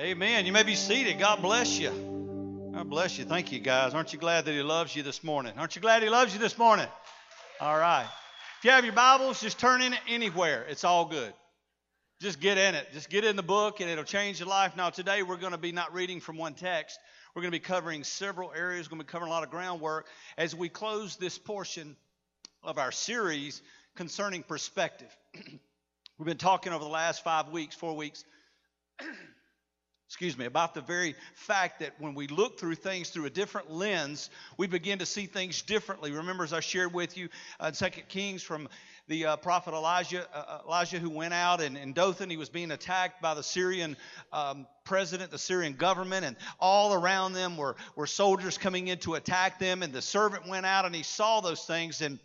Amen. You may be seated. God bless you. God bless you. Thank you, guys. Aren't you glad that He loves you this morning? Aren't you glad He loves you this morning? All right. If you have your Bibles, just turn in anywhere. It's all good. Just get in it. Just get in the book, and it'll change your life. Now, today we're going to be not reading from one text. We're going to be covering several areas. We're going to be covering a lot of groundwork as we close this portion of our series concerning perspective. We've been talking over the last five weeks, four weeks excuse me, about the very fact that when we look through things through a different lens, we begin to see things differently. Remember, as I shared with you uh, in Second Kings from the uh, prophet Elijah, uh, uh, Elijah who went out and in Dothan, he was being attacked by the Syrian um, president, the Syrian government, and all around them were, were soldiers coming in to attack them. And the servant went out and he saw those things and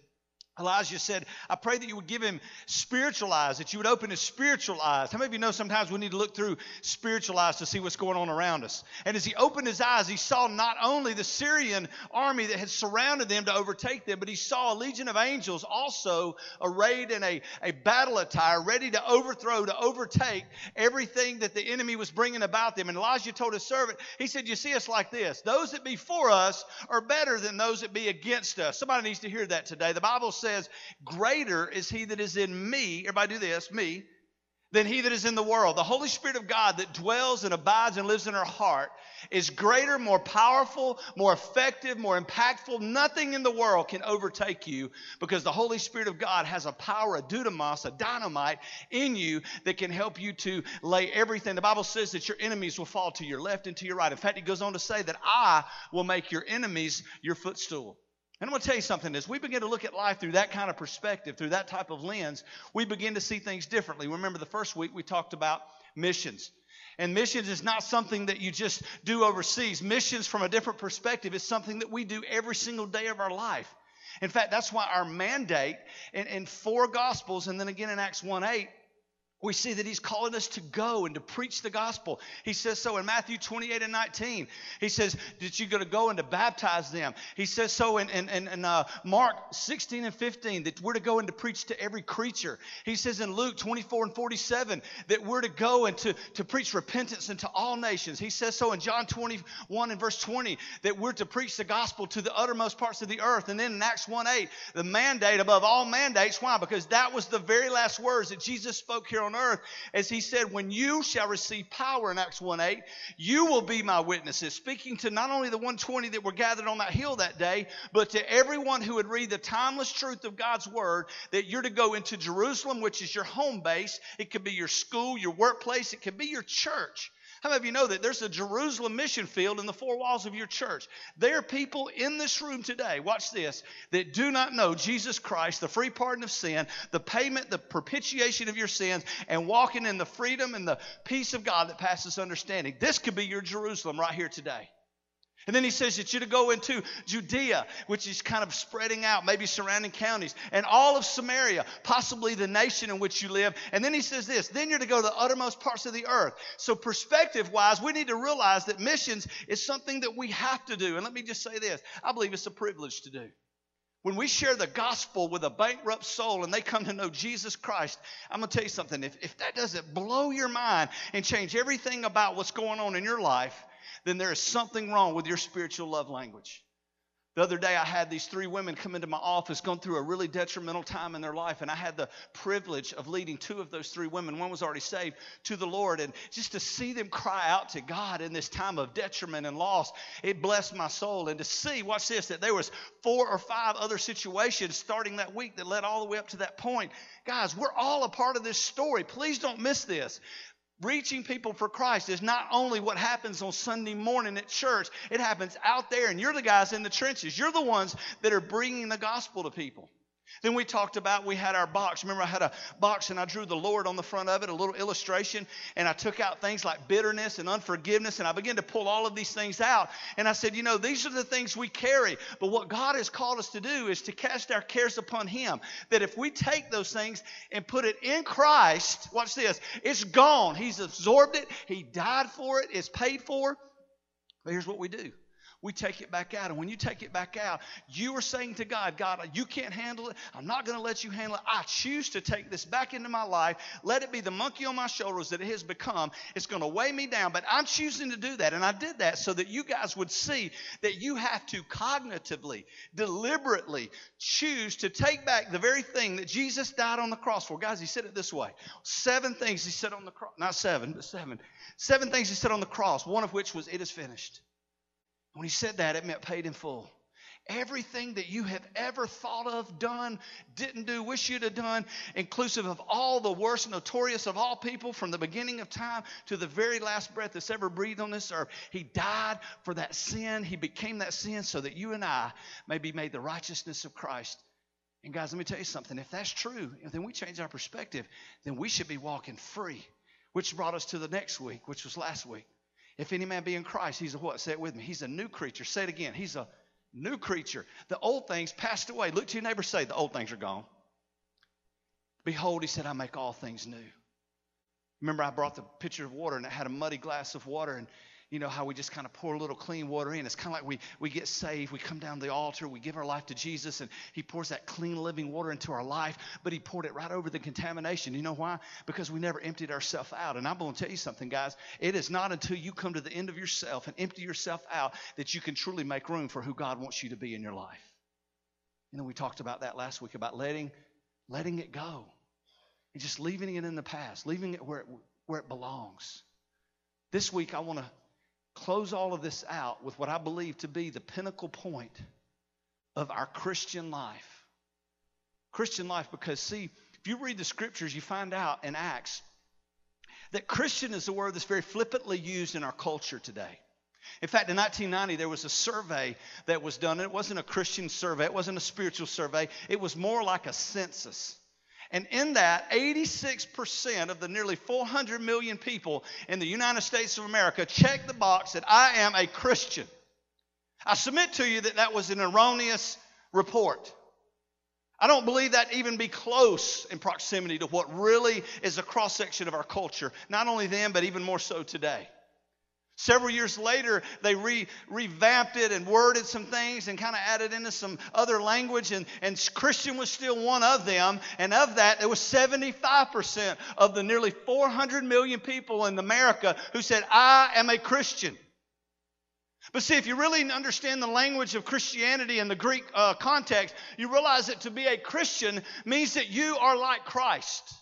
Elijah said, I pray that you would give him spiritual eyes, that you would open his spiritual eyes. How many of you know sometimes we need to look through spiritual eyes to see what's going on around us? And as he opened his eyes, he saw not only the Syrian army that had surrounded them to overtake them, but he saw a legion of angels also arrayed in a, a battle attire, ready to overthrow, to overtake everything that the enemy was bringing about them. And Elijah told his servant, he said, You see us like this. Those that be for us are better than those that be against us. Somebody needs to hear that today. The Bible says, says, Greater is he that is in me, everybody do this, me, than he that is in the world. The Holy Spirit of God that dwells and abides and lives in our heart is greater, more powerful, more effective, more impactful. Nothing in the world can overtake you because the Holy Spirit of God has a power, a dunamis, a dynamite in you that can help you to lay everything. The Bible says that your enemies will fall to your left and to your right. In fact, it goes on to say that I will make your enemies your footstool. And I'm going to tell you something as we begin to look at life through that kind of perspective, through that type of lens, we begin to see things differently. Remember, the first week we talked about missions. And missions is not something that you just do overseas. Missions, from a different perspective, is something that we do every single day of our life. In fact, that's why our mandate in, in four Gospels and then again in Acts 1 8 we see that he's calling us to go and to preach the gospel. He says so in Matthew 28 and 19. He says that you're going to go and to baptize them. He says so in, in, in, in uh, Mark 16 and 15 that we're to go and to preach to every creature. He says in Luke 24 and 47 that we're to go and to, to preach repentance into all nations. He says so in John 21 and verse 20 that we're to preach the gospel to the uttermost parts of the earth. And then in Acts 1 8, the mandate above all mandates. Why? Because that was the very last words that Jesus spoke here on earth as he said, When you shall receive power in Acts 1 8, you will be my witnesses. Speaking to not only the 120 that were gathered on that hill that day, but to everyone who would read the timeless truth of God's word that you're to go into Jerusalem, which is your home base. It could be your school, your workplace, it could be your church. How many of you know that there's a Jerusalem mission field in the four walls of your church? There are people in this room today, watch this, that do not know Jesus Christ, the free pardon of sin, the payment, the propitiation of your sins, and walking in the freedom and the peace of God that passes understanding. This could be your Jerusalem right here today. And then he says that you're to go into Judea, which is kind of spreading out, maybe surrounding counties, and all of Samaria, possibly the nation in which you live. And then he says this then you're to go to the uttermost parts of the earth. So, perspective wise, we need to realize that missions is something that we have to do. And let me just say this I believe it's a privilege to do. When we share the gospel with a bankrupt soul and they come to know Jesus Christ, I'm going to tell you something. If, if that doesn't blow your mind and change everything about what's going on in your life, then there is something wrong with your spiritual love language. The other day, I had these three women come into my office going through a really detrimental time in their life, and I had the privilege of leading two of those three women. One was already saved to the Lord, and just to see them cry out to God in this time of detriment and loss, it blessed my soul. And to see, watch this, that there was four or five other situations starting that week that led all the way up to that point. Guys, we're all a part of this story. Please don't miss this. Reaching people for Christ is not only what happens on Sunday morning at church, it happens out there, and you're the guys in the trenches. You're the ones that are bringing the gospel to people. Then we talked about we had our box. Remember, I had a box and I drew the Lord on the front of it, a little illustration, and I took out things like bitterness and unforgiveness, and I began to pull all of these things out. And I said, you know, these are the things we carry, but what God has called us to do is to cast our cares upon Him. That if we take those things and put it in Christ, watch this, it's gone. He's absorbed it, He died for it, it's paid for. But here's what we do we take it back out. And when you take it back out, you are saying to God, God, you can't handle it. I'm not going to let you handle it. I choose to take this back into my life. Let it be the monkey on my shoulders that it has become. It's going to weigh me down, but I'm choosing to do that. And I did that so that you guys would see that you have to cognitively, deliberately choose to take back the very thing that Jesus died on the cross for. Guys, he said it this way seven things he said on the cross, not seven, but seven. Seven things he said on the cross, one of which was, It is finished. When he said that, it meant paid in full. Everything that you have ever thought of, done, didn't do, wish you'd have done, inclusive of all the worst, notorious of all people from the beginning of time to the very last breath that's ever breathed on this earth. He died for that sin. He became that sin so that you and I may be made the righteousness of Christ. And guys, let me tell you something. If that's true, then we change our perspective, then we should be walking free. Which brought us to the next week, which was last week. If any man be in Christ, he's a what? Say it with me. He's a new creature. Say it again. He's a new creature. The old things passed away. Look to your neighbor, say, the old things are gone. Behold, he said, I make all things new. Remember, I brought the pitcher of water and it had a muddy glass of water, and you know how we just kind of pour a little clean water in. It's kind of like we, we get saved, we come down the altar, we give our life to Jesus, and He pours that clean living water into our life, but He poured it right over the contamination. You know why? Because we never emptied ourselves out. And I'm going to tell you something, guys. It is not until you come to the end of yourself and empty yourself out that you can truly make room for who God wants you to be in your life. You know, we talked about that last week about letting, letting it go and just leaving it in the past, leaving it where it, where it belongs. This week, I want to close all of this out with what I believe to be the pinnacle point of our Christian life. Christian life, because see, if you read the scriptures, you find out in Acts that Christian is a word that's very flippantly used in our culture today. In fact, in 1990, there was a survey that was done. It wasn't a Christian survey, it wasn't a spiritual survey, it was more like a census. And in that, 86% of the nearly 400 million people in the United States of America check the box that I am a Christian. I submit to you that that was an erroneous report. I don't believe that even be close in proximity to what really is a cross section of our culture, not only then, but even more so today. Several years later, they re, revamped it and worded some things and kind of added into some other language, and, and Christian was still one of them. And of that, there was 75% of the nearly 400 million people in America who said, I am a Christian. But see, if you really understand the language of Christianity in the Greek uh, context, you realize that to be a Christian means that you are like Christ.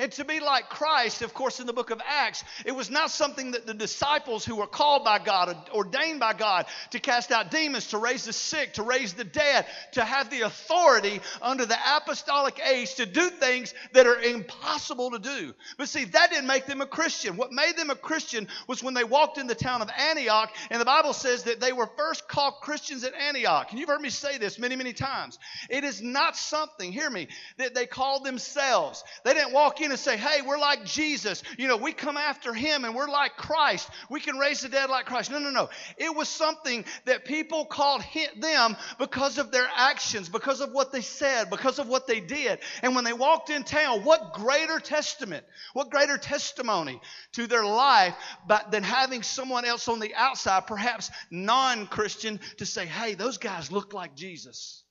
And to be like Christ, of course, in the book of Acts, it was not something that the disciples who were called by God, ordained by God to cast out demons, to raise the sick, to raise the dead, to have the authority under the apostolic age to do things that are impossible to do. But see, that didn't make them a Christian. What made them a Christian was when they walked in the town of Antioch, and the Bible says that they were first called Christians at Antioch. And you've heard me say this many, many times. It is not something, hear me, that they called themselves. They didn't walk in and say, hey, we're like Jesus. You know, we come after him and we're like Christ. We can raise the dead like Christ. No, no, no. It was something that people called hit them because of their actions, because of what they said, because of what they did. And when they walked in town, what greater testament, what greater testimony to their life but than having someone else on the outside, perhaps non Christian, to say, hey, those guys look like Jesus.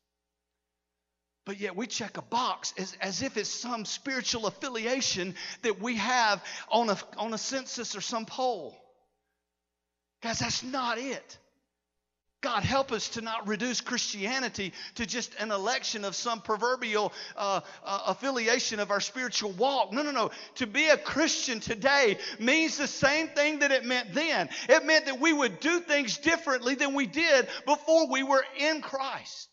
But yet we check a box as, as if it's some spiritual affiliation that we have on a, on a census or some poll. Guys, that's not it. God, help us to not reduce Christianity to just an election of some proverbial uh, uh, affiliation of our spiritual walk. No, no, no. To be a Christian today means the same thing that it meant then. It meant that we would do things differently than we did before we were in Christ.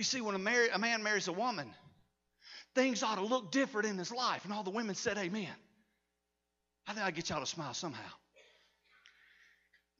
You see, when a, a man marries a woman, things ought to look different in his life. And all the women said, Amen. I think I get y'all to smile somehow.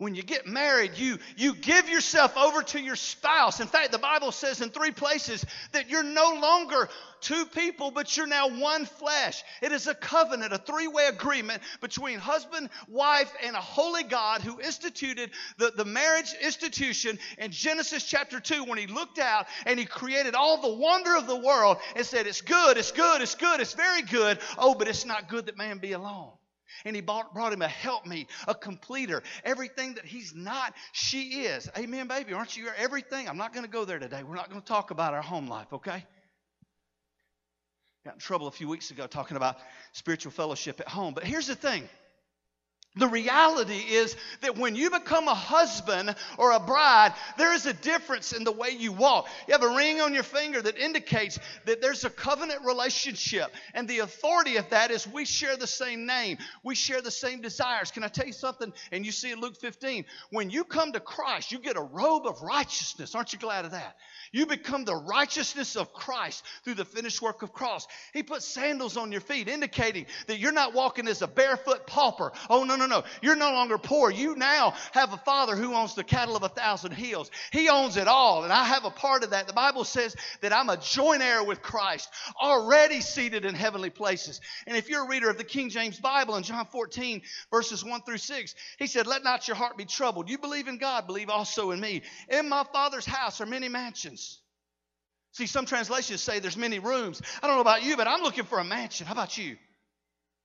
When you get married, you, you give yourself over to your spouse. In fact, the Bible says in three places that you're no longer two people, but you're now one flesh. It is a covenant, a three way agreement between husband, wife, and a holy God who instituted the, the marriage institution in Genesis chapter 2 when he looked out and he created all the wonder of the world and said, It's good, it's good, it's good, it's very good. Oh, but it's not good that man be alone. And he brought, brought him a helpmeet, a completer, everything that he's not, she is. Amen, baby. Aren't you everything? I'm not going to go there today. We're not going to talk about our home life, okay? Got in trouble a few weeks ago talking about spiritual fellowship at home. But here's the thing the reality is that when you become a husband or a bride, there is a difference in the way you walk. You have a ring on your finger that indicates that there's a covenant relationship. And the authority of that is we share the same name, we share the same desires. Can I tell you something? And you see in Luke 15, when you come to Christ, you get a robe of righteousness. Aren't you glad of that? You become the righteousness of Christ through the finished work of cross. He put sandals on your feet, indicating that you're not walking as a barefoot pauper. Oh, no, no, no. You're no longer poor. You now have a father who owns the cattle of a thousand hills. He owns it all, and I have a part of that. The Bible says that I'm a joint heir with Christ, already seated in heavenly places. And if you're a reader of the King James Bible in John 14, verses 1 through 6, he said, Let not your heart be troubled. You believe in God, believe also in me. In my Father's house are many mansions. See, some translations say there's many rooms. I don't know about you, but I'm looking for a mansion. How about you?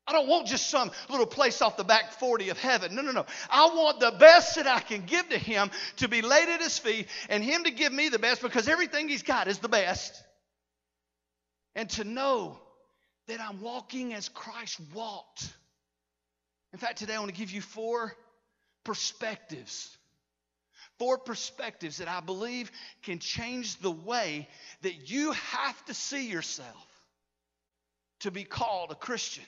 I don't want just some little place off the back 40 of heaven. No, no, no. I want the best that I can give to him to be laid at his feet and him to give me the best because everything he's got is the best. And to know that I'm walking as Christ walked. In fact, today I want to give you four perspectives four perspectives that I believe can change the way that you have to see yourself to be called a Christian.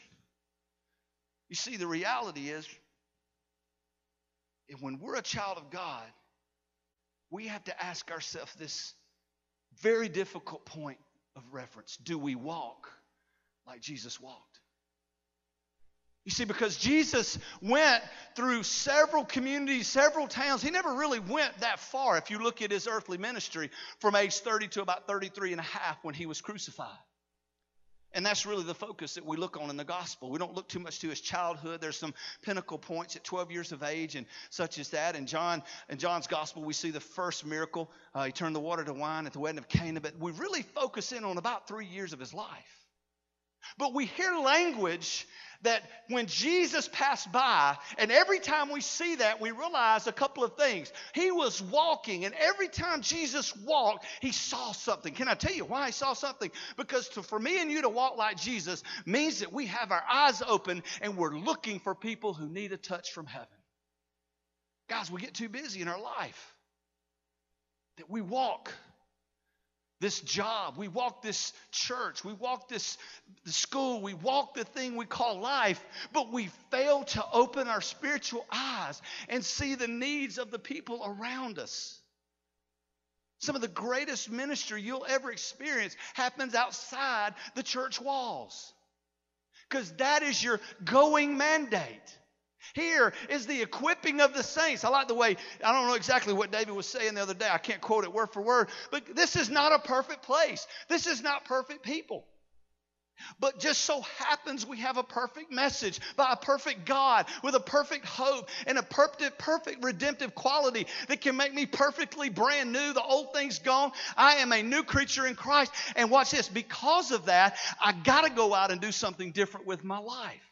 You see, the reality is, when we're a child of God, we have to ask ourselves this very difficult point of reference Do we walk like Jesus walked? You see, because Jesus went through several communities, several towns, he never really went that far if you look at his earthly ministry from age 30 to about 33 and a half when he was crucified. And that's really the focus that we look on in the gospel. We don't look too much to his childhood. There's some pinnacle points at 12 years of age and such as that. In John, in John's gospel, we see the first miracle. Uh, he turned the water to wine at the wedding of Cana. But we really focus in on about three years of his life. But we hear language that when Jesus passed by, and every time we see that, we realize a couple of things. He was walking, and every time Jesus walked, he saw something. Can I tell you why he saw something? Because to, for me and you to walk like Jesus means that we have our eyes open and we're looking for people who need a touch from heaven. Guys, we get too busy in our life that we walk this job, we walk this church, we walk this school, we walk the thing we call life, but we fail to open our spiritual eyes and see the needs of the people around us. Some of the greatest ministry you'll ever experience happens outside the church walls. Because that is your going mandate. Here is the equipping of the saints. I like the way, I don't know exactly what David was saying the other day. I can't quote it word for word, but this is not a perfect place. This is not perfect people. But just so happens we have a perfect message by a perfect God with a perfect hope and a perfect, perfect redemptive quality that can make me perfectly brand new. The old thing's gone. I am a new creature in Christ. And watch this because of that, I got to go out and do something different with my life.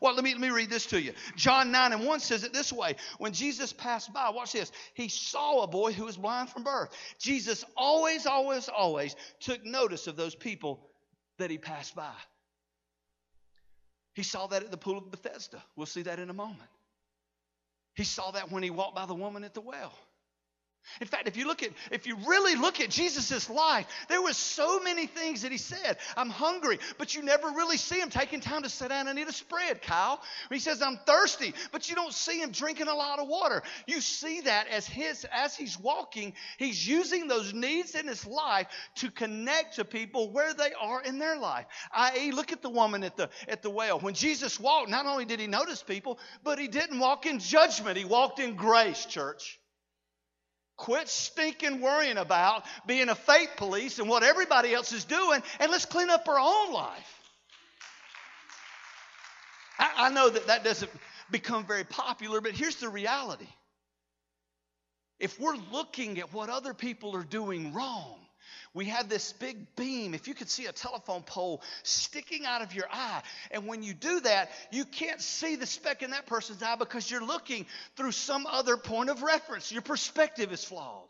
Well, let me, let me read this to you. John 9 and 1 says it this way. When Jesus passed by, watch this. He saw a boy who was blind from birth. Jesus always, always, always took notice of those people that he passed by. He saw that at the pool of Bethesda. We'll see that in a moment. He saw that when he walked by the woman at the well. In fact, if you look at if you really look at Jesus' life, there was so many things that he said. I'm hungry, but you never really see him taking time to sit down and eat a spread, Kyle. He says, I'm thirsty, but you don't see him drinking a lot of water. You see that as his as he's walking, he's using those needs in his life to connect to people where they are in their life. I.e., look at the woman at the at the well. When Jesus walked, not only did he notice people, but he didn't walk in judgment, he walked in grace, church. Quit stinking worrying about being a faith police and what everybody else is doing, and let's clean up our own life. I, I know that that doesn't become very popular, but here's the reality. If we're looking at what other people are doing wrong, we have this big beam. If you could see a telephone pole sticking out of your eye, and when you do that, you can't see the speck in that person's eye because you're looking through some other point of reference. Your perspective is flawed.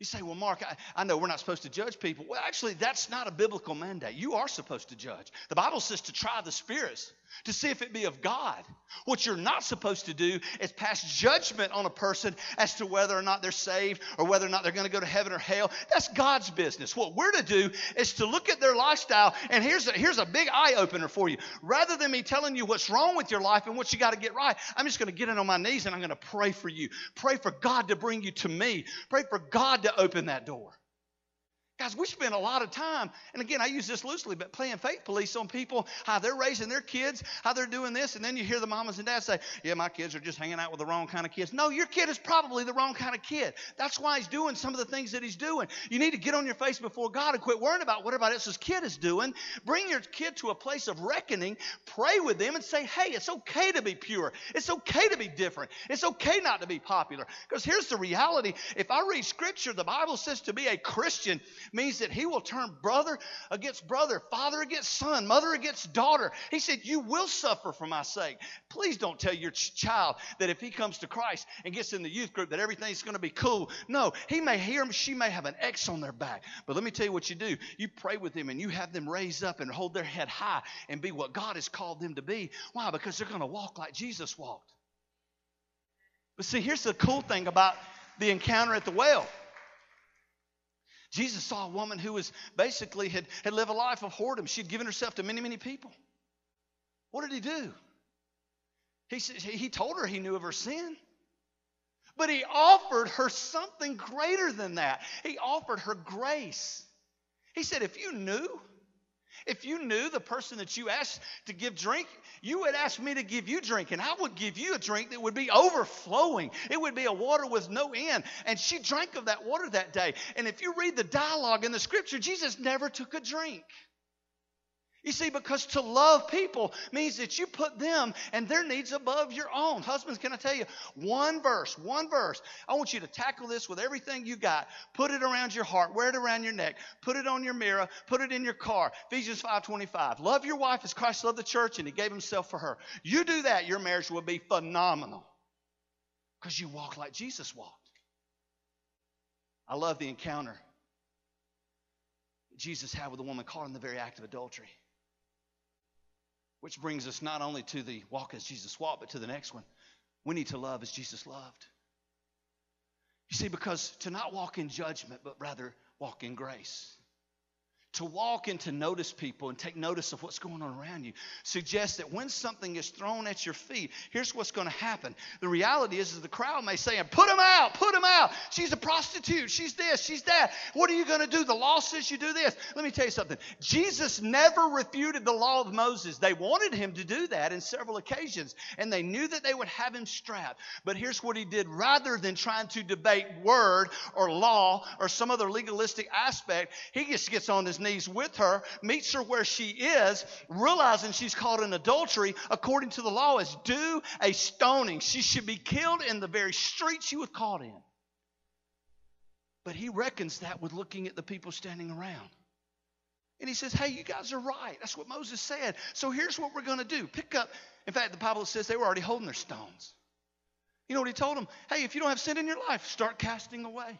You say, well, Mark, I, I, know we're not supposed to judge people. Well, actually, that's not a biblical mandate. You are supposed to judge. The Bible says to try the spirits to see if it be of God. What you're not supposed to do is pass judgment on a person as to whether or not they're saved or whether or not they're going to go to heaven or hell. That's God's business. What we're to do is to look at their lifestyle, and here's a, here's a big eye opener for you. Rather than me telling you what's wrong with your life and what you got to get right, I'm just going to get in on my knees and I'm going to pray for you. Pray for God to bring you to me. Pray for God to open that door. Guys, we spend a lot of time, and again, I use this loosely, but playing faith police on people, how they're raising their kids, how they're doing this, and then you hear the mamas and dads say, Yeah, my kids are just hanging out with the wrong kind of kids. No, your kid is probably the wrong kind of kid. That's why he's doing some of the things that he's doing. You need to get on your face before God and quit worrying about what everybody else's kid is doing. Bring your kid to a place of reckoning, pray with them, and say, Hey, it's okay to be pure. It's okay to be different. It's okay not to be popular. Because here's the reality if I read scripture, the Bible says to be a Christian, means that he will turn brother against brother, father against son, mother against daughter. He said, You will suffer for my sake. Please don't tell your ch- child that if he comes to Christ and gets in the youth group that everything's going to be cool. No, he may hear him, she may have an X on their back. But let me tell you what you do. You pray with them and you have them raise up and hold their head high and be what God has called them to be. Why? Because they're going to walk like Jesus walked. But see, here's the cool thing about the encounter at the well. Jesus saw a woman who was basically had, had lived a life of whoredom. She'd given herself to many, many people. What did he do? He, he told her he knew of her sin. But he offered her something greater than that. He offered her grace. He said, If you knew, if you knew the person that you asked to give drink, you would ask me to give you drink, and I would give you a drink that would be overflowing. It would be a water with no end. And she drank of that water that day. And if you read the dialogue in the scripture, Jesus never took a drink. You see, because to love people means that you put them and their needs above your own. Husbands, can I tell you one verse, one verse? I want you to tackle this with everything you got. Put it around your heart, wear it around your neck, put it on your mirror, put it in your car. Ephesians 5:25. Love your wife as Christ loved the church and he gave himself for her. You do that, your marriage will be phenomenal. Because you walk like Jesus walked. I love the encounter Jesus had with a woman caught in the very act of adultery. Which brings us not only to the walk as Jesus walked, but to the next one. We need to love as Jesus loved. You see, because to not walk in judgment, but rather walk in grace to walk and to notice people and take notice of what's going on around you suggests that when something is thrown at your feet, here's what's going to happen. The reality is, is the crowd may say, put him out, put him out. She's a prostitute. She's this, she's that. What are you going to do? The law says you do this. Let me tell you something. Jesus never refuted the law of Moses. They wanted him to do that in several occasions, and they knew that they would have him strapped. But here's what he did. Rather than trying to debate word or law or some other legalistic aspect, he just gets on his knees with her, meets her where she is, realizing she's caught in adultery, according to the law, is due a stoning. She should be killed in the very street she was caught in. But he reckons that with looking at the people standing around. And he says, Hey, you guys are right. That's what Moses said. So here's what we're going to do. Pick up. In fact, the Bible says they were already holding their stones. You know what he told them? Hey, if you don't have sin in your life, start casting away.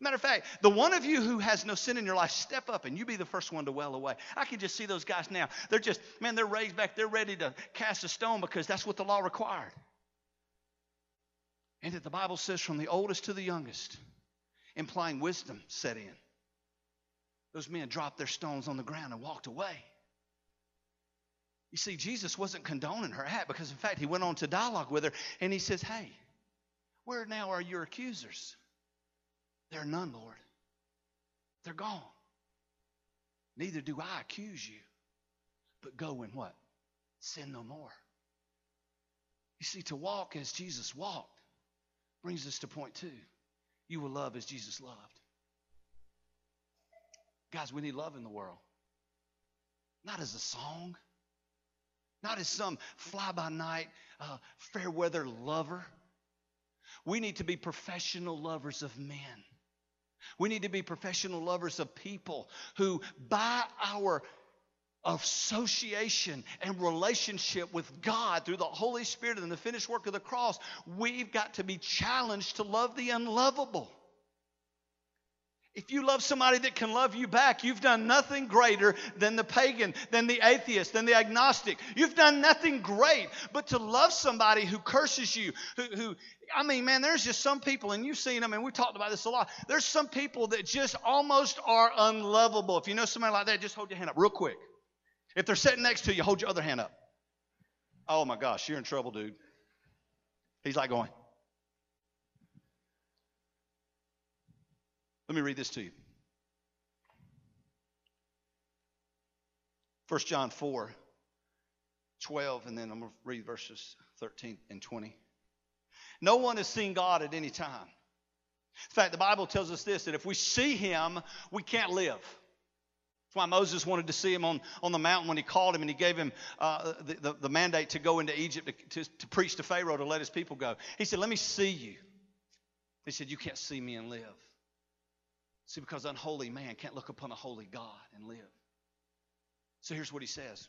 Matter of fact, the one of you who has no sin in your life, step up and you be the first one to well away. I can just see those guys now. They're just, man, they're raised back. They're ready to cast a stone because that's what the law required. And that the Bible says from the oldest to the youngest, implying wisdom set in. Those men dropped their stones on the ground and walked away. You see, Jesus wasn't condoning her act because, in fact, he went on to dialogue with her and he says, Hey, where now are your accusers? There are none, Lord. They're gone. Neither do I accuse you, but go and what? Sin no more. You see, to walk as Jesus walked brings us to point two. You will love as Jesus loved. Guys, we need love in the world. Not as a song, not as some fly by night, uh, fair weather lover. We need to be professional lovers of men We need to be professional lovers of people who, by our association and relationship with God through the Holy Spirit and the finished work of the cross, we've got to be challenged to love the unlovable. If you love somebody that can love you back, you've done nothing greater than the pagan, than the atheist, than the agnostic. You've done nothing great. But to love somebody who curses you, who, who I mean, man, there's just some people, and you've seen them, and we've talked about this a lot. There's some people that just almost are unlovable. If you know somebody like that, just hold your hand up real quick. If they're sitting next to you, hold your other hand up. Oh my gosh, you're in trouble, dude. He's like going. Let me read this to you. 1 John 4, 12, and then I'm going to read verses 13 and 20. No one has seen God at any time. In fact, the Bible tells us this that if we see him, we can't live. That's why Moses wanted to see him on, on the mountain when he called him and he gave him uh, the, the, the, mandate to go into Egypt to, to, to preach to Pharaoh to let his people go. He said, Let me see you. He said, You can't see me and live. See, because unholy man can't look upon a holy God and live. So here's what he says.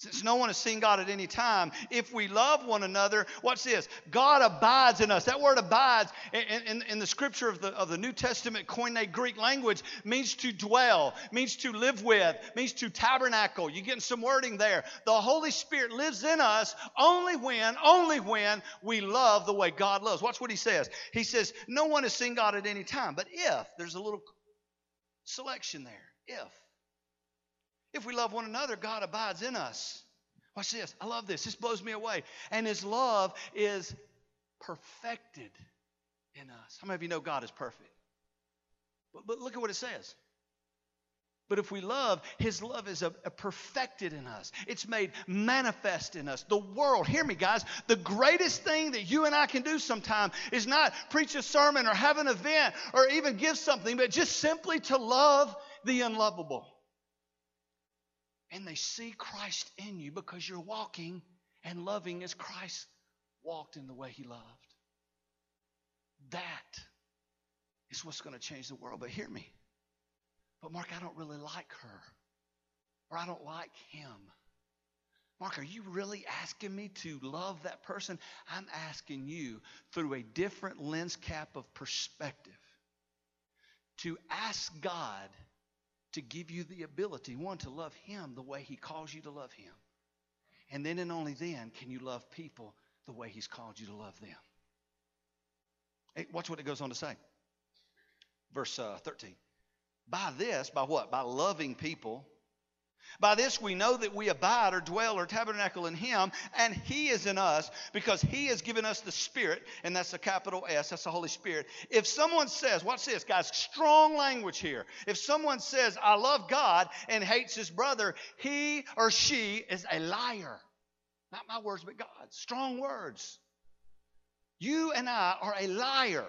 Since no one has seen God at any time, if we love one another, watch this God abides in us. That word abides in, in, in, the scripture of the, of the New Testament Koine Greek language means to dwell, means to live with, means to tabernacle. You're getting some wording there. The Holy Spirit lives in us only when, only when we love the way God loves. Watch what he says. He says, No one has seen God at any time, but if, there's a little selection there, if. If we love one another, God abides in us. Watch this. I love this. This blows me away. And his love is perfected in us. How many of you know God is perfect? But, but look at what it says. But if we love, His love is a, a perfected in us. It's made manifest in us. The world, hear me, guys, the greatest thing that you and I can do sometime is not preach a sermon or have an event or even give something, but just simply to love the unlovable and they see Christ in you because you're walking and loving as Christ walked in the way he loved. That is what's going to change the world. But hear me. But Mark, I don't really like her. Or I don't like him. Mark, are you really asking me to love that person? I'm asking you through a different lens cap of perspective to ask God to give you the ability, one, to love Him the way He calls you to love Him. And then and only then can you love people the way He's called you to love them. Hey, watch what it goes on to say. Verse uh, 13. By this, by what? By loving people by this we know that we abide or dwell or tabernacle in Him, and He is in us because He has given us the Spirit, and that's a capital S, that's the Holy Spirit. If someone says, watch this, guys, strong language here. If someone says, I love God and hates his brother, he or she is a liar. Not my words, but God's. Strong words. You and I are a liar.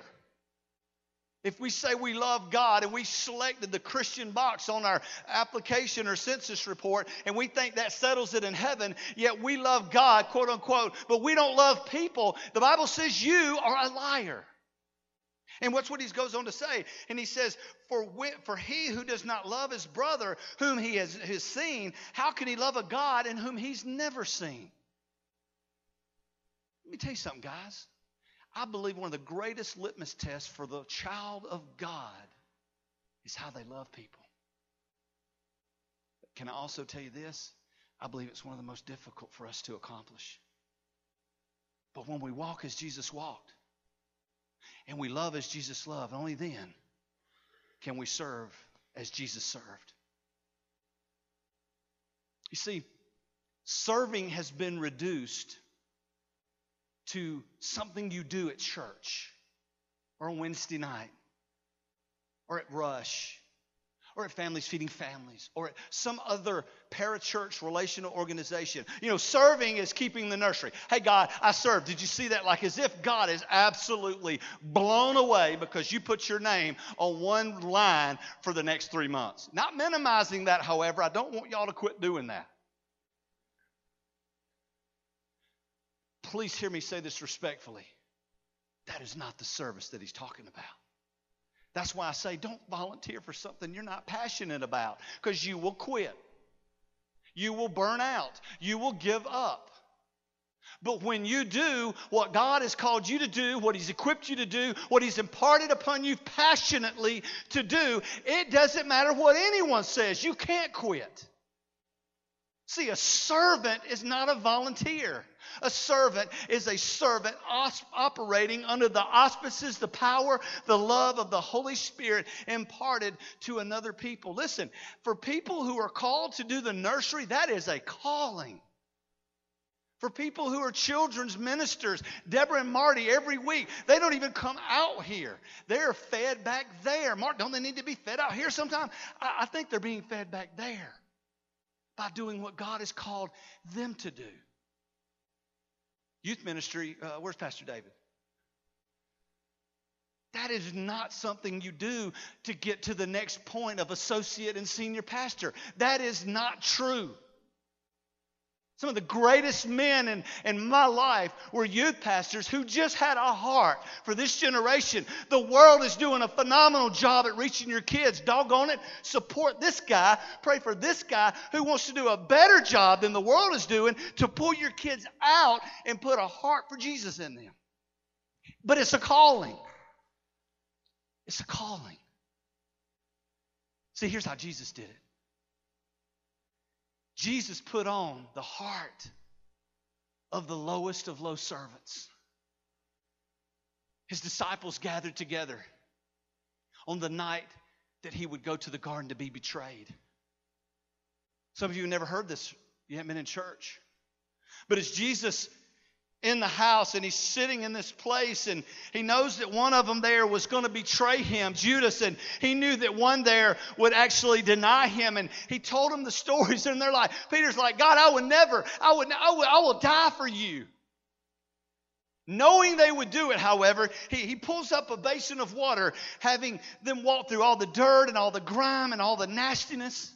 If we say we love God and we selected the Christian box on our application or census report and we think that settles it in heaven, yet we love God, quote unquote, but we don't love people, the Bible says you are a liar. And what's what he goes on to say? And he says, for, for he who does not love his brother whom he has, has seen, how can he love a God in whom he's never seen? Let me tell you something, guys. I believe one of the greatest litmus tests for the child of God is how they love people. Can I also tell you this? I believe it's one of the most difficult for us to accomplish. But when we walk as Jesus walked, and we love as Jesus loved, only then can we serve as Jesus served. You see, serving has been reduced to something you do at church or on Wednesday night or at Rush or at Families Feeding Families or at some other parachurch relational organization. You know, serving is keeping the nursery. Hey, God, I serve. Did you see that? Like as if God is absolutely blown away because you put your name on one line for the next three months. Not minimizing that, however, I don't want y'all to quit doing that. Please hear me say this respectfully. That is not the service that he's talking about. That's why I say don't volunteer for something you're not passionate about because you will quit. You will burn out. You will give up. But when you do what God has called you to do, what He's equipped you to do, what He's imparted upon you passionately to do, it doesn't matter what anyone says. You can't quit. See, a servant is not a volunteer. A servant is a servant operating under the auspices, the power, the love of the Holy Spirit imparted to another people. Listen, for people who are called to do the nursery, that is a calling. For people who are children's ministers, Deborah and Marty, every week, they don't even come out here. They're fed back there. Mark, don't they need to be fed out here sometime? I, I think they're being fed back there by doing what God has called them to do. Youth ministry, uh, where's Pastor David? That is not something you do to get to the next point of associate and senior pastor. That is not true. Some of the greatest men in, in my life were youth pastors who just had a heart for this generation. The world is doing a phenomenal job at reaching your kids. Doggone it. Support this guy. Pray for this guy who wants to do a better job than the world is doing to pull your kids out and put a heart for Jesus in them. But it's a calling. It's a calling. See, here's how Jesus did it. Jesus put on the heart of the lowest of low servants. His disciples gathered together on the night that he would go to the garden to be betrayed. Some of you have never heard this, you haven't been in church. But as Jesus in the house and he's sitting in this place and he knows that one of them there was going to betray him judas and he knew that one there would actually deny him and he told him the stories in their life. Peter's like god i would never i would i, would, I will die for you. Knowing they would do it however he, he pulls up a basin of water having them walk through all the dirt and all the grime and all the nastiness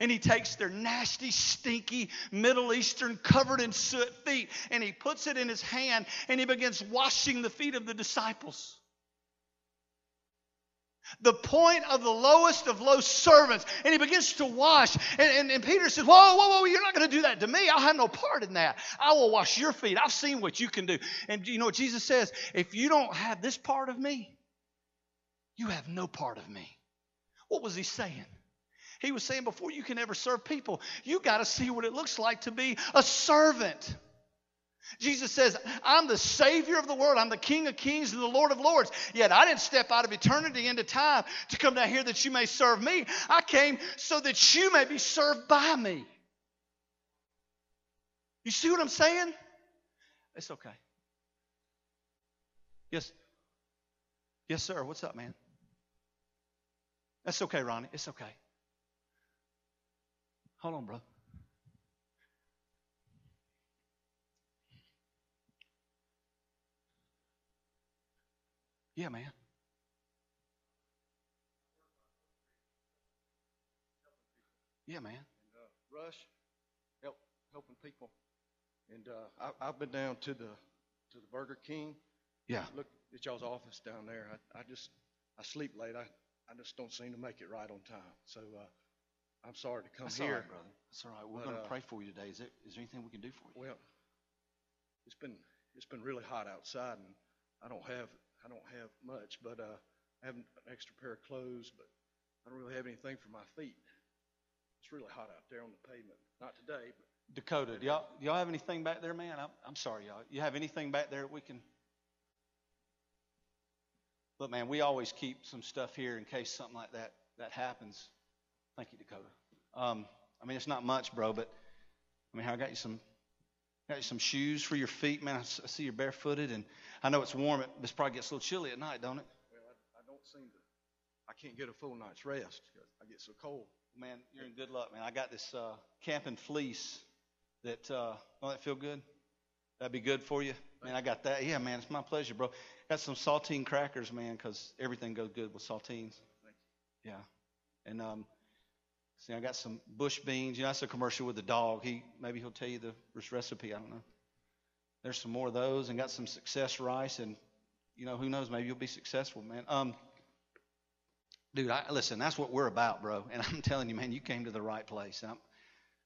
and he takes their nasty, stinky, Middle Eastern, covered in soot feet, and he puts it in his hand, and he begins washing the feet of the disciples. The point of the lowest of low servants. And he begins to wash. And, and, and Peter says, Whoa, whoa, whoa, you're not going to do that to me. I'll have no part in that. I will wash your feet. I've seen what you can do. And you know what Jesus says? If you don't have this part of me, you have no part of me. What was he saying? He was saying before you can ever serve people, you got to see what it looks like to be a servant. Jesus says, I'm the Savior of the world. I'm the King of kings and the Lord of lords. Yet I didn't step out of eternity into time to come down here that you may serve me. I came so that you may be served by me. You see what I'm saying? It's okay. Yes. Yes, sir. What's up, man? That's okay, Ronnie. It's okay. Hold on, bro. Yeah, man. Yeah, man. And, uh, Rush, help helping people, and uh, I, have been down to the to the Burger King. Yeah. Look at y'all's office down there. I, I just I sleep late. I I just don't seem to make it right on time. So uh, I'm sorry to come That's here. right, brother. That's all right. We're But, going to uh, pray for you today. Is there, is there anything we can do for you? Well, it's been it's been really hot outside, and I don't have I don't have much, but uh, I have an extra pair of clothes, but I don't really have anything for my feet. It's really hot out there on the pavement. Not today, but Dakota, do y'all, do y'all have anything back there, man? I'm, I'm sorry, y'all. You have anything back there that we can. Look, man, we always keep some stuff here in case something like that that happens. Thank you, Dakota. Um, I mean, it's not much, bro, but I mean, how I got you some, got you some shoes for your feet, man. I see you're barefooted, and I know it's warm. It, this probably gets a little chilly at night, don't it? well, I, I don't seem to. I can't get a full night's rest because I get so cold. Man, you're in good luck, man. I got this uh, camping fleece that, uh, don't that feel good? That'd be good for you? Man, I got that. Yeah, man, it's my pleasure, bro. Got some saltine crackers, man, because everything goes good with saltines. Thank Yeah. And, um, see, I got some bush beans. You know, that's a commercial with the dog. He Maybe he'll tell you the recipe. I don't know. There's some more of those and got some success rice and you know, who knows? Maybe you'll be successful, man. Um, dude, I, listen, that's what we're about, bro. And I'm telling you, man, you came to the right place. I'm,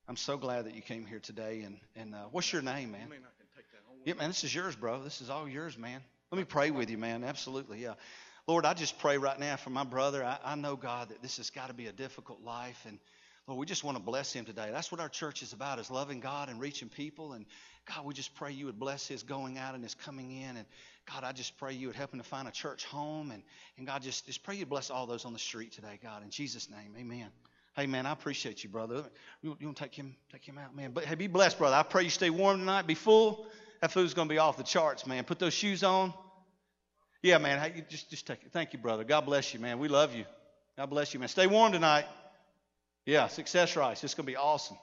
I'm so glad that you came here today. And, and uh, what's your name, man? I mean, I can take that home. Yeah, man, this is yours, bro. This is all yours, man. Let me pray with you, man. Absolutely, yeah. Lord, I just pray right now for my brother. I, I know, God, that this has got to be a difficult life. And Lord, we just want to bless him today. That's what our church is about, is loving God and reaching people. And God, we just pray you would bless his going out and his coming in. And God, I just pray you would help him to find a church home. And, and God, just, just pray you bless all those on the street today, God. In Jesus' name, amen. Hey, man, I appreciate you, brother. You, you want to take him, take him out, man? But hey, be blessed, brother. I pray you stay warm tonight. Be full. That food's going to be off the charts, man. Put those shoes on. Yeah, man. Hey, just, just take it. Thank you, brother. God bless you, man. We love you. God bless you, man. Stay warm tonight. Yeah, success rice. It's going to be awesome.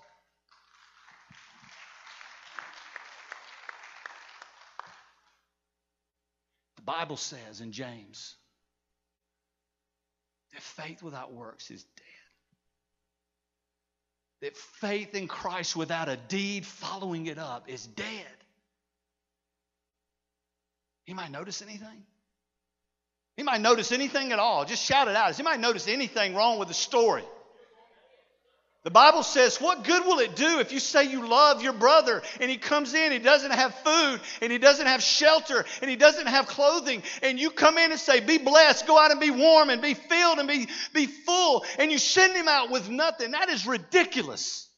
The Bible says in James that faith without works is dead. That faith in Christ without a deed following it up is dead. You might notice anything? He might notice anything at all. Just shout it out. Does anybody notice anything wrong with the story? The Bible says, What good will it do if you say you love your brother and he comes in, he doesn't have food, and he doesn't have shelter, and he doesn't have clothing, and you come in and say, Be blessed, go out and be warm, and be filled, and be, be full, and you send him out with nothing? That is ridiculous.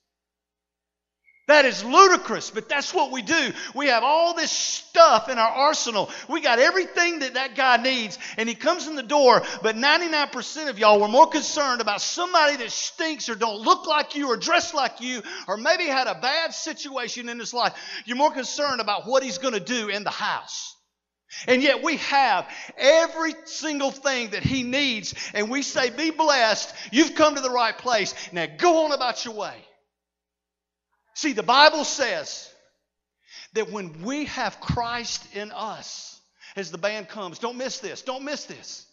That is ludicrous, but that's what we do. We have all this stuff in our arsenal. We got everything that that guy needs, and he comes in the door, but 99% of y'all were more concerned about somebody that stinks or don't look like you or dress like you, or maybe had a bad situation in his life. You're more concerned about what he's going to do in the house. And yet we have every single thing that he needs, and we say, Be blessed, you've come to the right place. Now go on about your way. See, the Bible says that when we have Christ in us, as the band comes, don't miss this, don't miss this.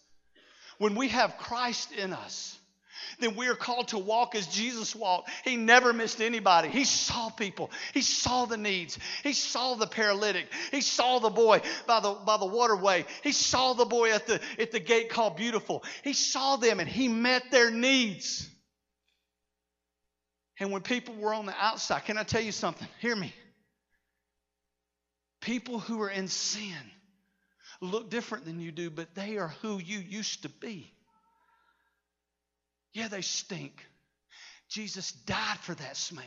When we have Christ in us, then we are called to walk as Jesus walked. He never missed anybody. He saw people. He saw the needs. He saw the paralytic. He saw the boy by the, by the waterway. He saw the boy at the, at the gate called Beautiful. He saw them and he met their needs. And when people were on the outside, can I tell you something? Hear me. People who are in sin look different than you do, but they are who you used to be. Yeah, they stink. Jesus died for that smell.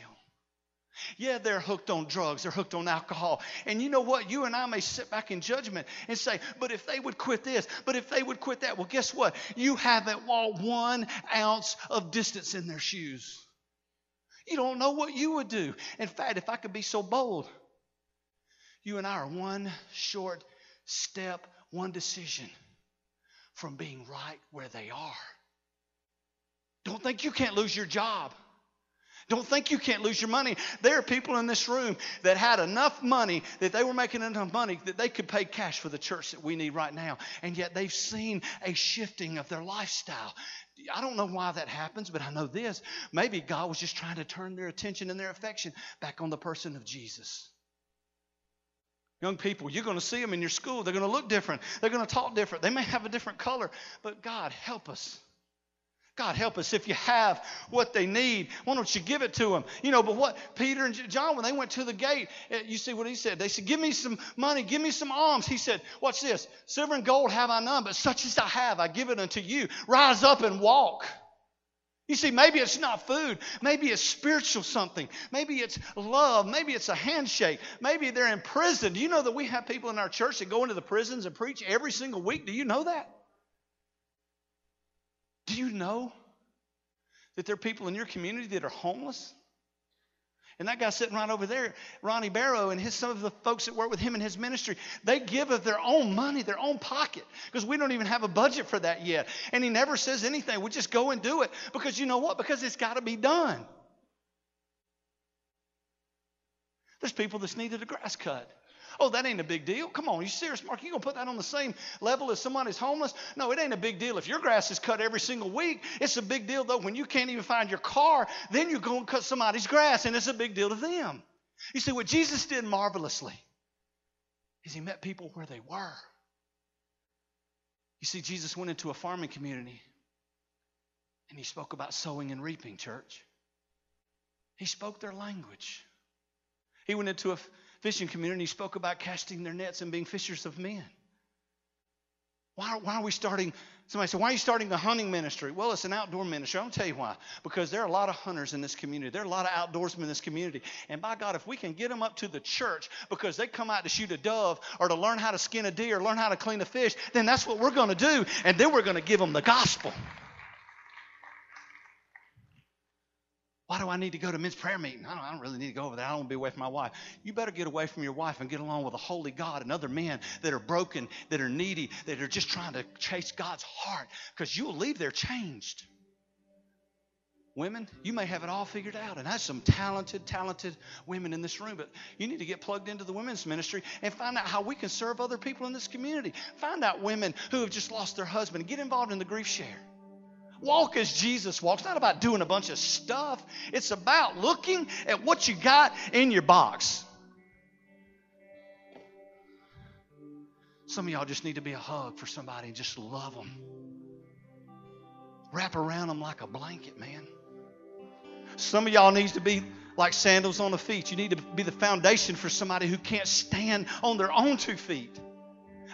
Yeah, they're hooked on drugs, they're hooked on alcohol. And you know what? You and I may sit back in judgment and say, but if they would quit this, but if they would quit that, well, guess what? You haven't walked one ounce of distance in their shoes. You don't know what you would do. In fact, if I could be so bold, you and I are one short step, one decision from being right where they are. Don't think you can't lose your job. Don't think you can't lose your money. There are people in this room that had enough money that they were making enough money that they could pay cash for the church that we need right now. And yet they've seen a shifting of their lifestyle. I don't know why that happens, but I know this. Maybe God was just trying to turn their attention and their affection back on the person of Jesus. Young people, you're going to see them in your school. They're going to look different. They're going to talk different. They may have a different color, but God, help us God help us if you have what they need. Why don't you give it to them? You know, but what Peter and John, when they went to the gate, eh, you see what he said? They said, Give me some money, give me some alms. He said, Watch this silver and gold have I none, but such as I have, I give it unto you. Rise up and walk. You see, maybe it's not food. Maybe it's spiritual something. Maybe it's love. Maybe it's a handshake. Maybe they're in prison. Do you know that we have people in our church that go into the prisons and preach every single week? Do you know that? Do you know that there are people in your community that are homeless? And that guy sitting right over there, Ronnie Barrow, and his, some of the folks that work with him in his ministry, they give of their own money, their own pocket, because we don't even have a budget for that yet. And he never says anything. We just go and do it because you know what? Because it's got to be done. There's people that's needed a grass cut. Oh, that ain't a big deal. Come on, you serious, Mark? You gonna put that on the same level as somebody's homeless? No, it ain't a big deal. If your grass is cut every single week, it's a big deal though when you can't even find your car, then you're going to cut somebody's grass, and it's a big deal to them. You see, what Jesus did marvelously is he met people where they were. You see, Jesus went into a farming community and he spoke about sowing and reaping, church. He spoke their language. He went into a fishing community spoke about casting their nets and being fishers of men. Why, why are we starting? Somebody said, Why are you starting the hunting ministry? Well, it's an outdoor ministry. I'll tell you why. Because there are a lot of hunters in this community. There are a lot of outdoorsmen in this community. And by God, if we can get them up to the church because they come out to shoot a dove or to learn how to skin a deer, learn how to clean a fish, then that's what we're going to do. And then we're going to give them the gospel. Why do I need to go to men's prayer meeting? I don't, I don't, really need to go over there. I don't want to be away from my wife. You better get away from your wife and get along with a holy God and other men that are broken, that are needy, that are just trying to chase God's heart because you'll leave there changed. Women, you may have it all figured out, and that's some talented, talented women in this room. But you need to get plugged into the women's ministry and find out how we can serve other people in this community. Find out women who have just lost their husband and get involved in the grief share. Walk as Jesus walks. Not about doing a bunch of stuff. It's about looking at what you got in your box. Some of y'all just need to be a hug for somebody and just love them. Wrap around them like a blanket, man. Some of y'all needs to be like sandals on the feet. You need to be the foundation for somebody who can't stand on their own two feet.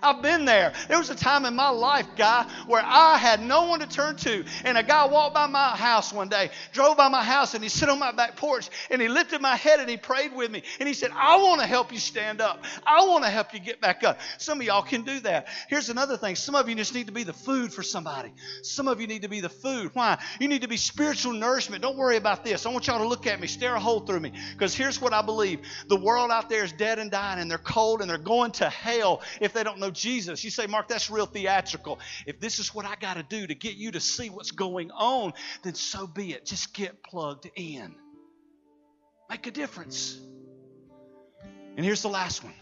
I've been there. There was a time in my life, guy, where I had no one to turn to. And a guy walked by my house one day, drove by my house, and he sat on my back porch and he lifted my head and he prayed with me. And he said, I want to help you stand up. I want to help you get back up. Some of y'all can do that. Here's another thing. Some of you just need to be the food for somebody. Some of you need to be the food. Why? You need to be spiritual nourishment. Don't worry about this. I want y'all to look at me, stare a hole through me. Because here's what I believe. The world out there is dead and dying and they're cold and they're going to hell if they don't know Jesus. You say, Mark, that's real theatrical. If this is what I got to do to get you to see what's going on, then so be it. Just get plugged in. Make a difference. And here's the last one.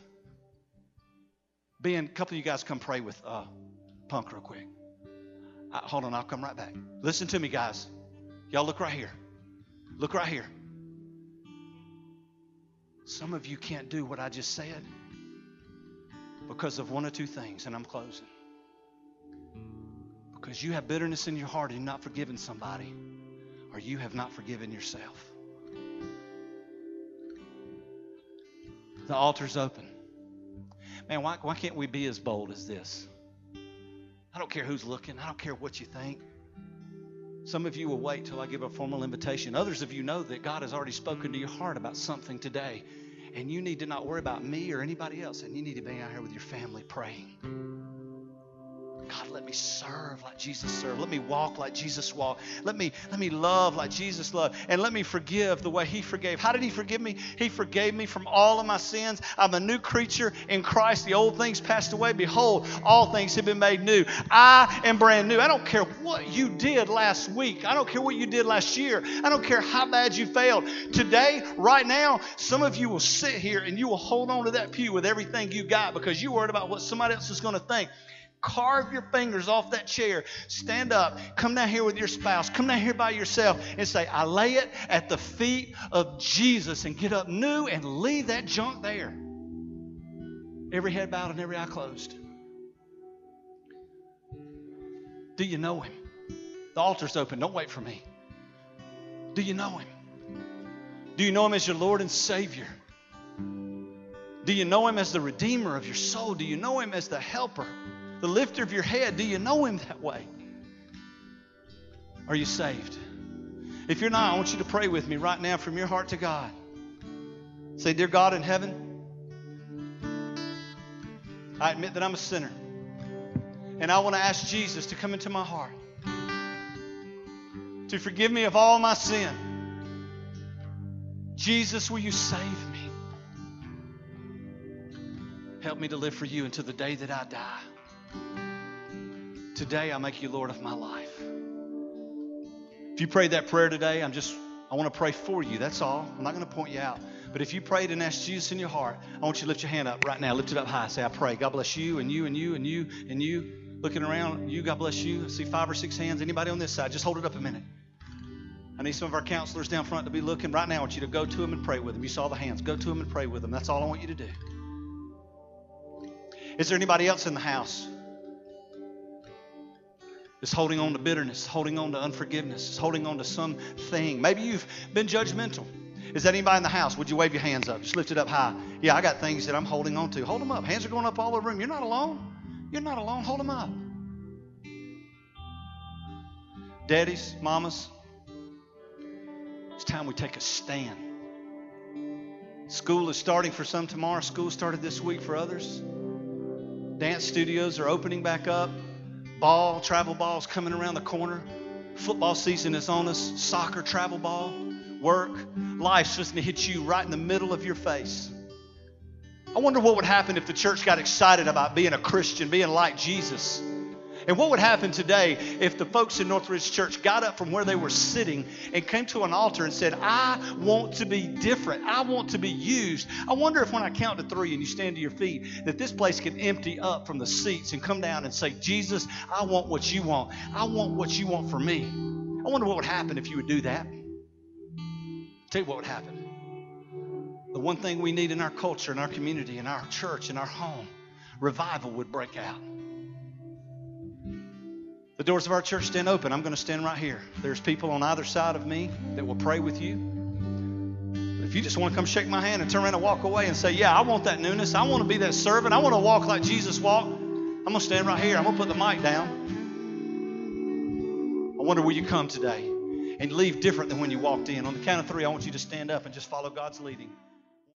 Ben, a couple of you guys come pray with uh, Punk real quick. Uh, hold on, I'll come right back. Listen to me, guys. Y'all look right here. Look right here. Some of you can't do what I just said because of one or two things, and I'm closing. Because you have bitterness in your heart and you've not forgiven somebody, or you have not forgiven yourself. The altar's open. Man, why, why can't we be as bold as this? I don't care who's looking, I don't care what you think. Some of you will wait till I give a formal invitation. Others of you know that God has already spoken to your heart about something today. And you need to not worry about me or anybody else. And you need to be out here with your family praying. God, let me serve like Jesus served. Let me walk like Jesus walked. Let me let me love like Jesus loved. And let me forgive the way he forgave. How did he forgive me? He forgave me from all of my sins. I'm a new creature in Christ. The old things passed away. Behold, all things have been made new. I am brand new. I don't care what you did last week. I don't care what you did last year. I don't care how bad you failed. Today, right now, some of you will sit here and you will hold on to that pew with everything you got because you're worried about what somebody else is going to think carve your fingers off that chair. Stand up. Come down here with your spouse. Come down here by yourself and say, I lay it at the feet of Jesus and get up new and leave that junk there. Every head bowed and every eye closed. Do you know him? The altar's open. Don't wait for me. Do you know him? Do you know him as your Lord and Savior? Do you know him as the Redeemer of your soul? Do you know him as the helper? The lifter of your head. Do you know him that way? Are you saved? If you're not, I want you to pray with me right now from your heart to God. Say, Dear God in heaven, I admit that I'm a sinner. And I want to ask Jesus to come into my heart, to forgive me of all my sin. Jesus, will you save me? Help me to live for you until the day that I die. Today, I make you Lord of my life. If you prayed that prayer today, I'm just, I want to pray for you. That's all. I'm not going to point you out. But if you prayed and asked Jesus in your heart, I want you to lift your hand up right now. Lift it up high. Say, I pray. God bless you and you and you and you and you. Looking around, you, God bless you. I see five or six hands. Anybody on this side? Just hold it up a minute. I need some of our counselors down front to be looking. Right now, I want you to go to them and pray with them. You saw the hands. Go to them and pray with them. That's all I want you to do. Is there anybody else in the house? Is holding on to bitterness, holding on to unforgiveness, is holding on to something. Maybe you've been judgmental. Is that anybody in the house? Would you wave your hands up? Just lift it up high. Yeah, I got things that I'm holding on to. Hold them up. Hands are going up all over the room. You're not alone. You're not alone. Hold them up. Daddies, mamas, it's time we take a stand. School is starting for some tomorrow. School started this week for others. Dance studios are opening back up. Ball, travel balls coming around the corner. Football season is on us. Soccer, travel ball, work. Life's just going to hit you right in the middle of your face. I wonder what would happen if the church got excited about being a Christian, being like Jesus. And what would happen today if the folks in Northridge Church got up from where they were sitting and came to an altar and said, I want to be different. I want to be used. I wonder if when I count to three and you stand to your feet, that this place can empty up from the seats and come down and say, Jesus, I want what you want. I want what you want for me. I wonder what would happen if you would do that. tell you what would happen. The one thing we need in our culture, in our community, in our church, in our home, revival would break out. The doors of our church stand open. I'm going to stand right here. There's people on either side of me that will pray with you. But if you just want to come shake my hand and turn around and walk away and say, Yeah, I want that newness. I want to be that servant. I want to walk like Jesus walked. I'm going to stand right here. I'm going to put the mic down. I wonder will you come today and leave different than when you walked in. On the count of three, I want you to stand up and just follow God's leading.